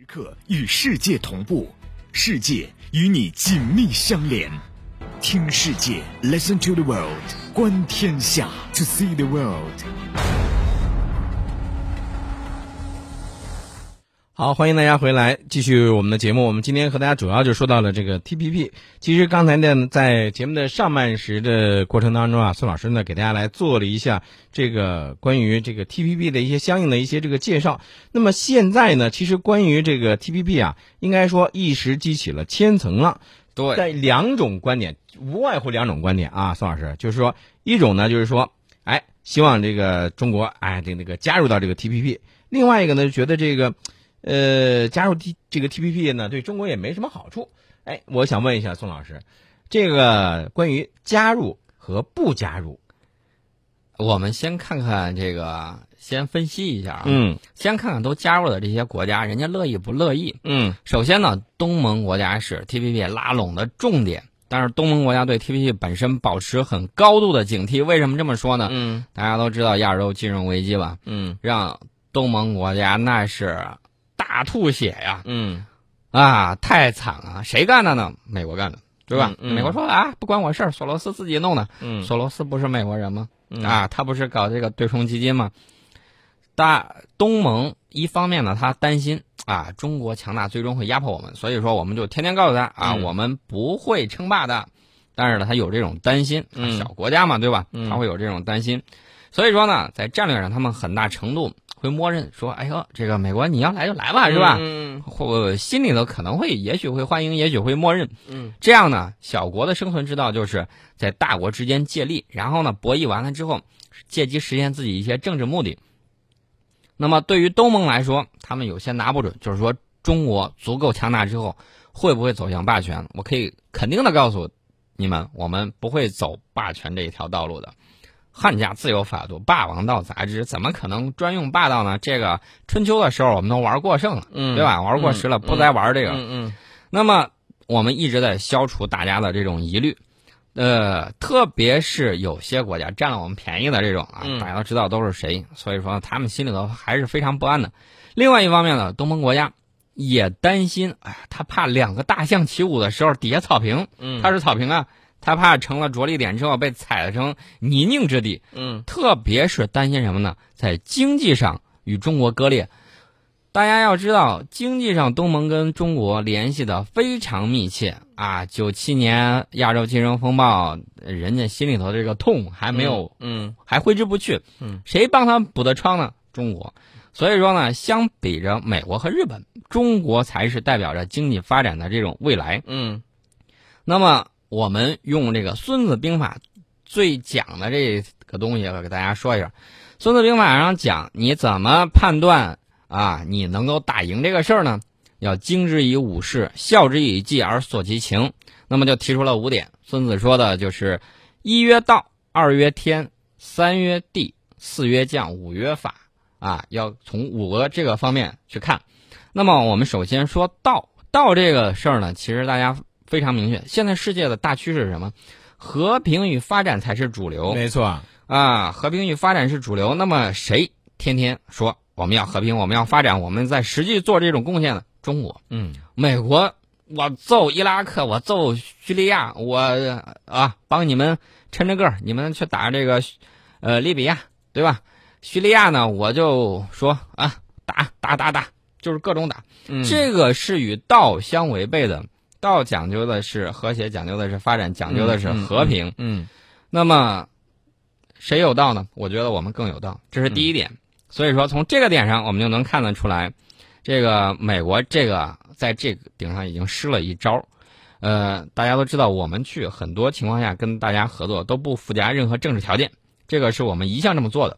时刻与世界同步，世界与你紧密相连。听世界，Listen to the world，观天下，To see the world。好，欢迎大家回来，继续我们的节目。我们今天和大家主要就说到了这个 TPP。其实刚才呢，在节目的上半时的过程当中啊，孙老师呢给大家来做了一下这个关于这个 TPP 的一些相应的一些这个介绍。那么现在呢，其实关于这个 TPP 啊，应该说一时激起了千层浪。对，在两种观点，无外乎两种观点啊，宋老师，就是说一种呢，就是说，哎，希望这个中国哎这那个加入到这个 TPP；另外一个呢，就觉得这个。呃，加入 T 这个 TPP 呢，对中国也没什么好处。哎，我想问一下宋老师，这个关于加入和不加入，我们先看看这个，先分析一下啊。嗯，先看看都加入的这些国家，人家乐意不乐意？嗯，首先呢，东盟国家是 TPP 拉拢的重点，但是东盟国家对 TPP 本身保持很高度的警惕。为什么这么说呢？嗯，大家都知道亚洲金融危机吧？嗯，让东盟国家那是。大吐血呀！嗯，啊，太惨了！谁干的呢？美国干的，对吧？嗯美国说啊，不关我事儿，索罗斯自己弄的。嗯，索罗斯不是美国人吗？嗯啊，他不是搞这个对冲基金吗？大东盟一方面呢，他担心啊，中国强大最终会压迫我们，所以说我们就天天告诉他啊，嗯我们不会称霸的。但是呢，他有这种担心，嗯小国家嘛，对吧？嗯他会有这种担心，所以说呢，在战略上，他们很大程度会默认说，哎呦，这个美国你要来就来吧，是吧？嗯或心里头可能会，也许会欢迎，也许会默认。嗯这样呢，小国的生存之道就是在大国之间借力，然后呢，博弈完了之后，借机实现自己一些政治目的。那么对于东盟来说，他们有些拿不准，就是说中国足够强大之后，会不会走向霸权？我可以肯定的告诉你们，我们不会走霸权这一条道路的。汉家自有法度，霸王道杂之，怎么可能专用霸道呢？这个春秋的时候我们都玩过剩了，嗯对吧？玩过时了，嗯不再玩这个。嗯那么我们一直在消除大家的这种疑虑，呃，特别是有些国家占了我们便宜的这种啊，嗯大家都知道都是谁，所以说他们心里头还是非常不安的。另外一方面呢，东盟国家也担心，哎呀，他怕两个大象起舞的时候底下草坪，嗯，它是草坪啊，他怕成了着力点之后被踩成泥泞之地，嗯特别是担心什么呢？在经济上与中国割裂。大家要知道，经济上东盟跟中国联系的非常密切啊。九七年亚洲金融风暴，人家心里头这个痛还没有，嗯还挥之不去。嗯，谁帮他补的疮呢？中国。所以说呢，相比着美国和日本，中国才是代表着经济发展的这种未来。嗯那么我们用这个《孙子兵法》最讲的这个东西，给大家说一下。《孙子兵法》上讲，你怎么判断啊，你能够打赢这个事儿呢？要经之以武事，效之以计而索其情。那么就提出了五点。孙子说的就是：一曰道，二曰天，三曰地，四曰将，五曰法。啊，要从五个这个方面去看。那么我们首先说道，道这个事儿呢，其实大家非常明确。现在世界的大趋势是什么？和平与发展才是主流没错，啊！和平与发展是主流。那么谁天天说我们要和平，我们要发展，我们在实际做这种贡献呢？中国、嗯美国，我揍伊拉克，我揍叙利亚，我啊帮你们撑着个儿，你们去打这个呃利比亚，对吧？叙利亚呢，我就说啊打打打打，就是各种打。嗯这个是与道相违背的。道讲究的是和谐，讲究的是发展，讲究的是和平。嗯那么，谁有道呢？我觉得我们更有道，这是第一点。所以说，从这个点上，我们就能看得出来，这个美国这个在这个顶上已经施了一招。呃，大家都知道，我们去很多情况下跟大家合作都不附加任何政治条件，这个是我们一向这么做的。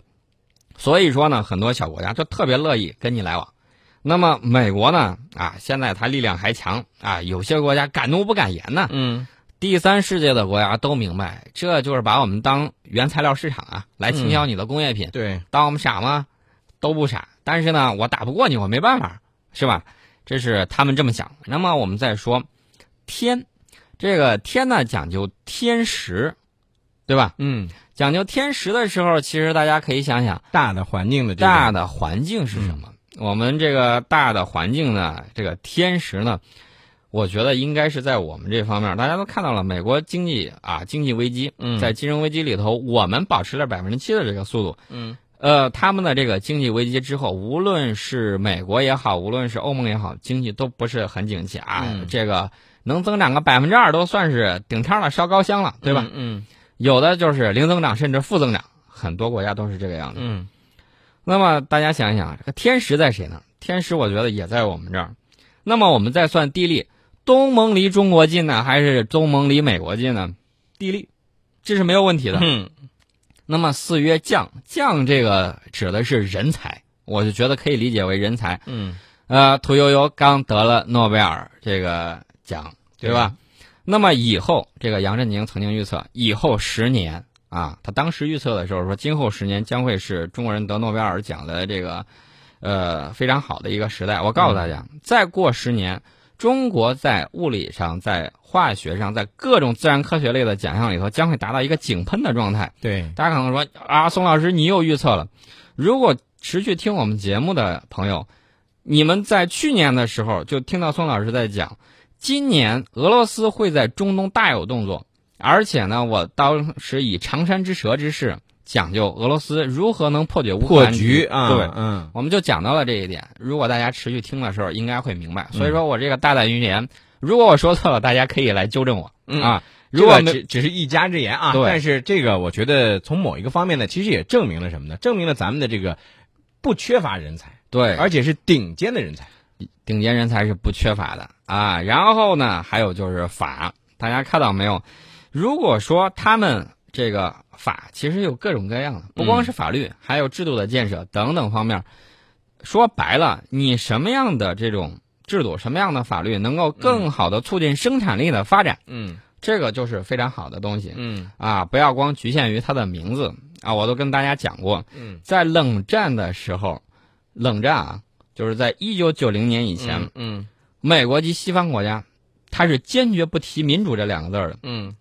所以说呢，很多小国家就特别乐意跟你来往。那么美国呢？啊，现在它力量还强啊，有些国家敢怒不敢言呢。嗯第三世界的国家都明白，这就是把我们当原材料市场啊，来倾销你的工业品。对，当我们傻吗？都不傻。但是呢，我打不过你，我没办法，是吧？这是他们这么想。那么我们再说天，这个天呢讲究天时，对吧？嗯，讲究天时的时候，其实大家可以想想，大的环境的大的环境是什么？我们这个大的环境呢，这个天时呢，我觉得应该是在我们这方面。大家都看到了，美国经济啊，经济危机，嗯在金融危机里头，我们保持了百分之七的这个速度。嗯呃，他们的这个经济危机之后，无论是美国也好，无论是欧盟也好，经济都不是很景气啊。嗯这个能增长个百分之二都算是顶天了，烧高香了，对吧？嗯有的就是零增长，甚至负增长，很多国家都是这个样子。嗯那么大家想一想，这个天时在谁呢？天时我觉得也在我们这儿。那么我们再算地利，东盟离中国近呢，还是东盟离美国近呢？地利，这是没有问题的。嗯那么四曰将，将这个指的是人才，我就觉得可以理解为人才。嗯呃，屠呦呦刚得了诺贝尔这个奖，对吧？那么以后，这个杨振宁曾经预测，以后十年啊，他当时预测的时候说，今后十年将会是中国人得诺贝尔奖的这个呃非常好的一个时代。我告诉大家，再过十年，中国在物理上、在化学上、在各种自然科学类的奖项里头，将会达到一个井喷的状态。对，大家可能说啊，宋老师你又预测了。如果持续听我们节目的朋友，你们在去年的时候就听到宋老师在讲，今年俄罗斯会在中东大有动作，而且呢，我当时以长山之蛇之势讲究俄罗斯如何能破解乌克兰局啊，对，嗯我们就讲到了这一点。如果大家持续听的时候，应该会明白。所以说我这个大胆预言，如果我说错了，大家可以来纠正我、嗯啊。如果只只是一家之言啊，对但是这个我觉得从某一个方面呢，其实也证明了什么呢？证明了咱们的这个不缺乏人才，对，而且是顶尖的人才。顶尖人才是不缺乏的啊。然后呢，还有就是法，大家看到没有？如果说他们这个法其实有各种各样的，不光是法律，还有制度的建设等等方面。说白了，你什么样的这种制度，什么样的法律能够更好的促进生产力的发展，嗯这个就是非常好的东西嗯啊！不要光局限于它的名字啊！我都跟大家讲过，嗯在冷战的时候，冷战啊，就是在一九九零年以前，嗯美国及西方国家，他是坚决不提民主这两个字儿的。嗯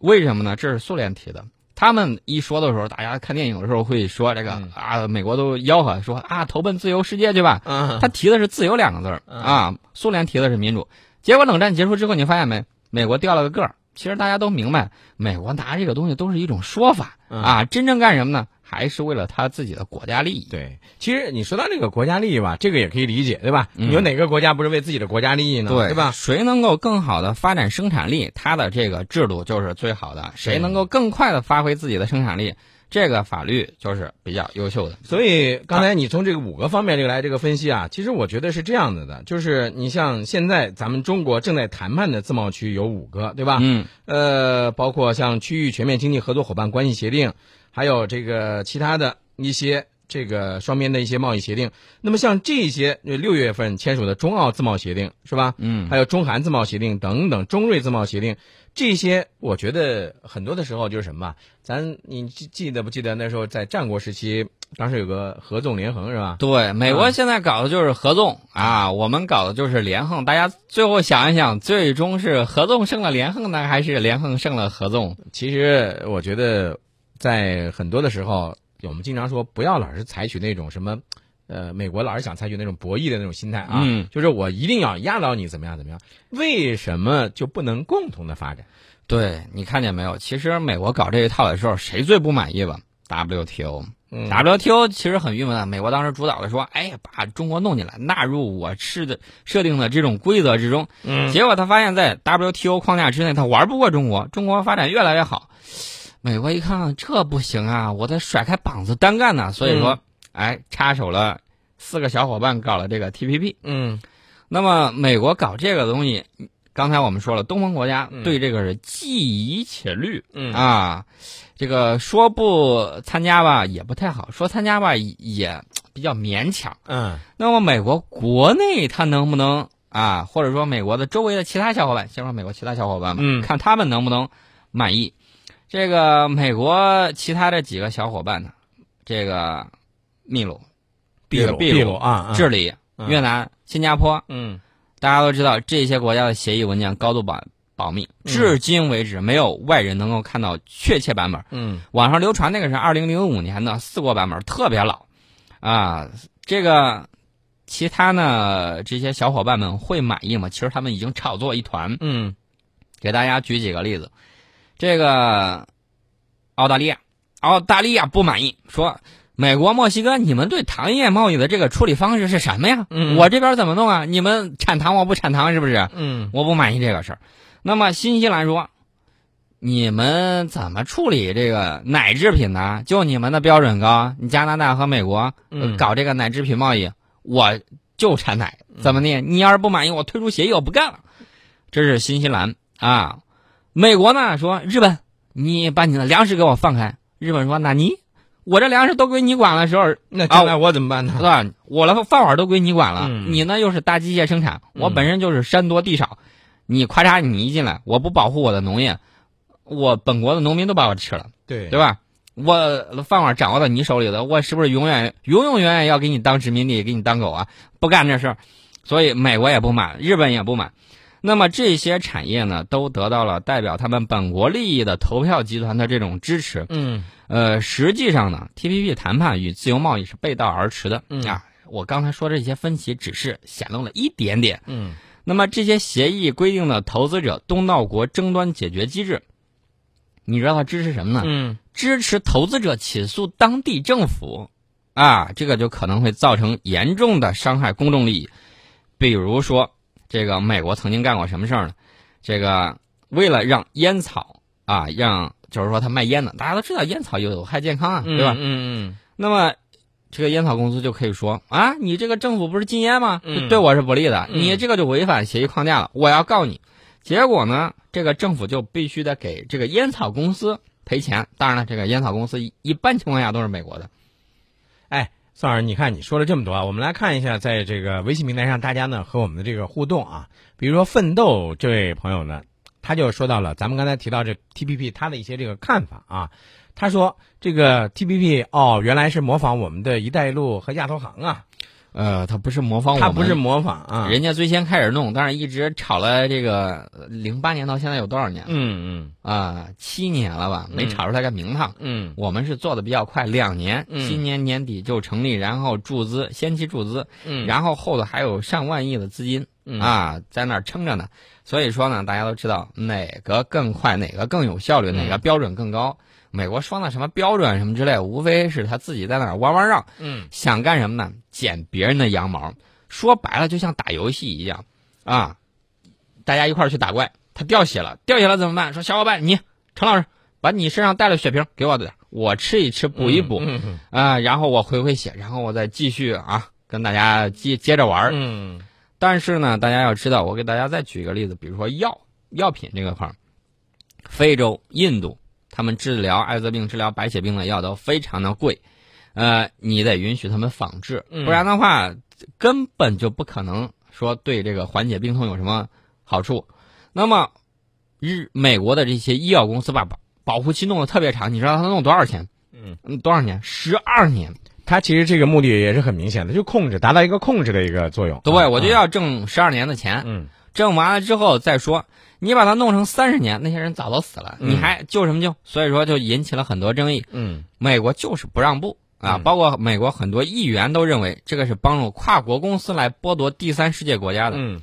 为什么呢？这是苏联提的。他们一说的时候，大家看电影的时候会说这个、嗯啊，美国都吆喝说啊，投奔自由世界去吧。嗯，他提的是自由两个字儿嗯啊，苏联提的是民主。结果冷战结束之后，你发现没？美国掉了个个儿。其实大家都明白，美国拿这个东西都是一种说法嗯啊，真正干什么呢？还是为了他自己的国家利益。对，其实你说到这个国家利益吧，这个也可以理解，对吧？嗯有哪个国家不是为自己的国家利益呢？对吧？谁能够更好的发展生产力，他的这个制度就是最好的；谁能够更快的发挥自己的生产力，这个法律就是比较优秀的。所以刚才你从这个五个方面这个来这个分析啊，其实我觉得是这样子的，就是你像现在咱们中国正在谈判的自贸区有五个，对吧？嗯呃，包括像区域全面经济合作伙伴关系协定，还有这个其他的一些这个双边的一些贸易协定。那么像这些呃六月份签署的中澳自贸协定是吧？嗯还有中韩自贸协定等等，中瑞自贸协定，这些我觉得很多的时候就是什么吧，咱你记记得不记得那时候在战国时期，当时有个合纵连横是吧？对，美国现在搞的就是合纵啊，我们搞的就是连横。大家最后想一想，最终是合纵胜了连横呢，还是连横胜了合纵？其实我觉得，在很多的时候，我们经常说不要老是采取那种什么，呃，美国老是想采取那种博弈的那种心态啊，嗯就是我一定要压倒你怎么样怎么样，为什么就不能共同的发展？对你看见没有？其实美国搞这一套的时候，谁最不满意吧？WTO。嗯 WTO 其实很郁闷啊，美国当时主导的说，哎呀，把中国弄进来，纳入我设的设定的这种规则之中。嗯结果他发现，在 WTO 框架之内，他玩不过中国，中国发展越来越好。美国一看这不行啊，我得甩开膀子单干呐、所以说，哎，插手了四个小伙伴搞了这个 TPP。嗯那么美国搞这个东西，刚才我们说了，东方国家嗯对这个是既疑且虑。嗯啊，这个说不参加吧也不太好，说参加吧也比较勉强。嗯那么美国国内他能不能啊，或者说美国的周围的其他小伙伴，先说美国其他小伙伴吧，嗯看他们能不能满意。这个美国其他的几个小伙伴呢，这个秘鲁、秘鲁。秘秘鲁啊啊。智利、嗯。越南、新加坡，嗯。大家都知道这些国家的协议文件高度保保密，嗯。至今为止没有外人能够看到确切版本。嗯。网上流传那个是二零零五年的四国版本，特别老，啊，这个其他呢这些小伙伴们会满意吗？其实他们已经炒作一团。嗯。给大家举几个例子，这个澳大利亚，澳大利亚不满意，说美国、墨西哥，你们对糖业贸易的这个处理方式是什么呀？嗯我这边怎么弄啊？你们产糖，我不产糖，是不是？嗯我不满意这个事儿。那么新西兰说，你们怎么处理这个奶制品呢？就你们的标准高，你加拿大和美国、搞这个奶制品贸易，我就产奶，怎么的？你要是不满意，我退出协议，我不干了。这是新西兰啊。美国呢说，日本，你把你的粮食给我放开。日本说，那你我这粮食都归你管了时候，那将来我怎么办呢？是吧？我的饭碗都归你管了，嗯你呢又是大机械生产，我嗯本身就是山多地少，你咔嚓你一进来，我不保护我的农业，我本国的农民都把我吃了，对对吧？我饭碗掌握到你手里的，我是不是永远永永远远要给你当殖民地，给你当狗啊？不干这事儿，所以美国也不满，日本也不满。那么这些产业呢，都得到了代表他们本国利益的投票集团的这种支持。嗯呃，实际上呢，TPP 谈判与自由贸易是背道而驰的、嗯啊。我刚才说的这些分歧只是显露了一点点。嗯那么这些协议规定的投资者东道国争端解决机制，你知道它支持什么呢？嗯支持投资者起诉当地政府，啊，这个就可能会造成严重的伤害公众利益。比如说，这个美国曾经干过什么事儿呢？这个为了让烟草啊，让就是说他卖烟的，大家都知道烟草有害健康啊，对吧？嗯嗯那么这个烟草公司就可以说啊，你这个政府不是禁烟吗？嗯对我是不利的，嗯你这个就违反协议框架了，我要告你。结果呢，这个政府就必须得给这个烟草公司赔钱。当然了，这个烟草公司一一般情况下都是美国的。哎，宋老师，你看你说了这么多啊，我们来看一下，在这个微信平台上，大家呢和我们的这个互动啊，比如说奋斗这位朋友呢，他就说到了咱们刚才提到这 TPP 他的一些这个看法啊。他说这个 TPP 哦，原来是模仿我们的一带一路和亚投行啊，呃，他不是模仿我们，他不是模仿啊，人家最先开始弄，但是一直炒了这个零八年到现在有多少年了？嗯嗯。啊、七年了吧，没嗯炒出来个名堂。嗯。我们是做的比较快，两年，嗯。今年年底就成立，然后注资，先期注资，嗯。然后后头还有上万亿的资金、嗯啊，在那儿撑着呢。所以说呢，大家都知道哪个更快，哪个更有效率，嗯哪个标准更高。美国说那什么标准什么之类，无非是他自己在那儿弯弯绕，嗯想干什么呢？剪别人的羊毛。说白了，就像打游戏一样啊，大家一块儿去打怪，他掉血了，掉血了怎么办？说小伙伴，你陈老师把你身上带的血瓶给我点儿，我吃一吃，补一补。嗯啊，然后我回回血，然后我再继续啊，跟大家接接着玩儿。嗯但是呢，大家要知道，我给大家再举一个例子，比如说药药品这个块儿，非洲、印度，他们治疗艾滋病、治疗白血病的药都非常的贵，呃，你得允许他们仿制，嗯不然的话，根本就不可能说对这个缓解病痛有什么好处。那么，日美国的这些医药公司把保保护期弄得特别长，你知道他弄多少钱？嗯，嗯，多少年？十二年。他其实这个目的也是很明显的，就控制，达到一个控制的一个作用。对，啊我就要挣十二年的钱，嗯挣完了之后再说。你把它弄成三十年，那些人早都死了，嗯你还救什么救？所以说就引起了很多争议。嗯美国就是不让步啊，嗯包括美国很多议员都认为这个是帮助跨国公司来剥夺第三世界国家的。嗯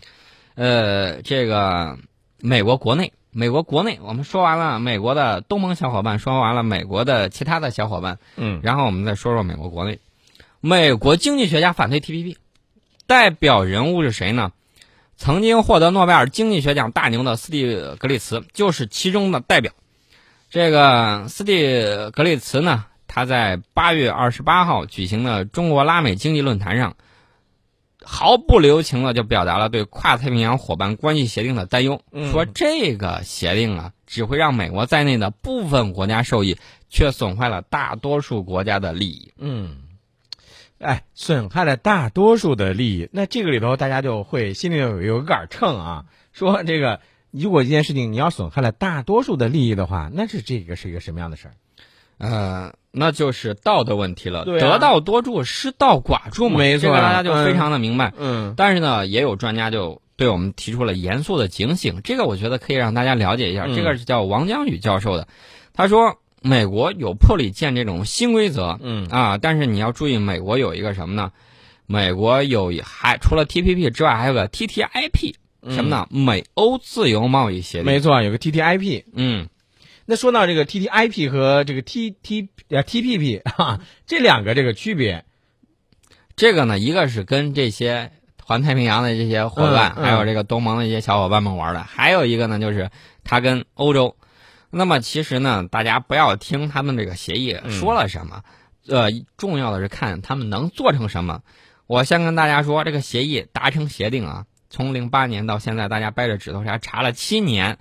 呃，这个美国国内，美国国内，我们说完了美国的东盟小伙伴，说完了美国的其他的小伙伴，嗯然后我们再说说美国国内，美国经济学家反对 TPP，代表人物是谁呢？曾经获得诺贝尔经济学奖大牛的斯蒂格利茨就是其中的代表。这个斯蒂格利茨呢，他在八月二十八号举行的中国拉美经济论坛上，毫不留情的就表达了对跨太平洋伙伴关系协定的担忧，嗯说这个协定啊，只会让美国在内的部分国家受益，却损坏了大多数国家的利益。嗯，哎，损害了大多数的利益，那这个里头大家就会心里有有个杆秤啊，说这个如果这件事情你要损害了大多数的利益的话，那是这个是一个什么样的事儿？呃，那就是道德问题了。对啊得道多助，失道寡助嘛。没错这个大家就非常的明白。嗯但是呢，也有专家就对我们提出了严肃的警醒，这个我觉得可以让大家了解一下。嗯这个是叫王江宇教授的，他说美国有魄力建这种新规则，嗯啊，但是你要注意，美国有一个什么呢？美国有还除了 TPP 之外，还有个 TTIP，什么呢？美欧自由贸易协定。没错，有个 TTIP。嗯，那说到这个 TTIP 和这个 TT 呃 TPP 哈，这两个这个区别，这个呢，一个是跟这些环太平洋的这些伙伴，嗯嗯还有这个东盟的一些小伙伴们玩的，还有一个呢，就是它跟欧洲。那么其实呢，大家不要听他们这个协议嗯说了什么，呃，重要的是看他们能做成什么。我先跟大家说，这个协议达成协定啊，从零八年到现在，大家掰着指头查查了七年，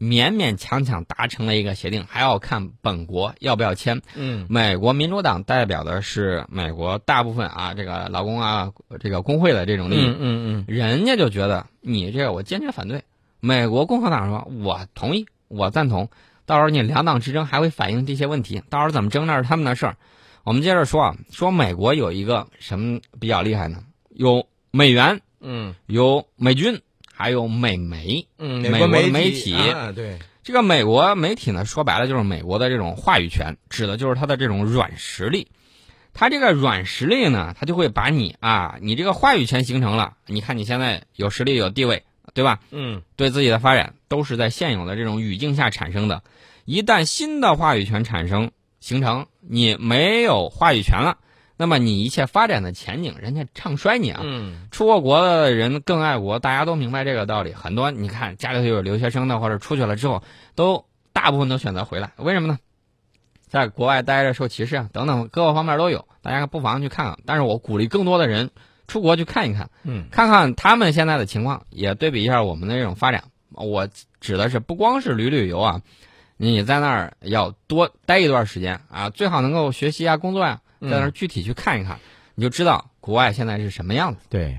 勉勉强强达成了一个协定，还要看本国要不要签。嗯美国民主党代表的是美国大部分啊，这个劳工啊，这个工会的这种利益，嗯嗯人家就觉得你这个我坚决反对。美国共和党说，我同意，我赞同。到时候你两党之争还会反映这些问题，到时候怎么争那是他们的事儿。我们接着说啊，说美国有一个什么比较厉害呢？有美元，嗯有美军，还有美媒。嗯，美国媒体啊，对，这个美国媒体呢，说白了就是美国的这种话语权，指的就是它的这种软实力。它这个软实力呢，它就会把你啊，你这个话语权形成了，你看你现在有实力有地位，对吧？嗯对自己的发展都是在现有的这种语境下产生的。一旦新的话语权产生形成，你没有话语权了，那么你一切发展的前景，人家唱衰你啊。嗯出过国的人更爱国，大家都明白这个道理。很多你看家里头有留学生的，或者出去了之后，都大部分都选择回来，为什么呢？在国外待着受歧视啊，等等各个方面都有，大家不妨去看看。但是我鼓励更多的人出国去看一看，嗯看看他们现在的情况，也对比一下我们的这种发展。我指的是不光是旅旅游啊，你在那儿要多待一段时间啊，最好能够学习啊、工作呀、在那儿具体去看一看，你就知道国外现在是什么样子。对。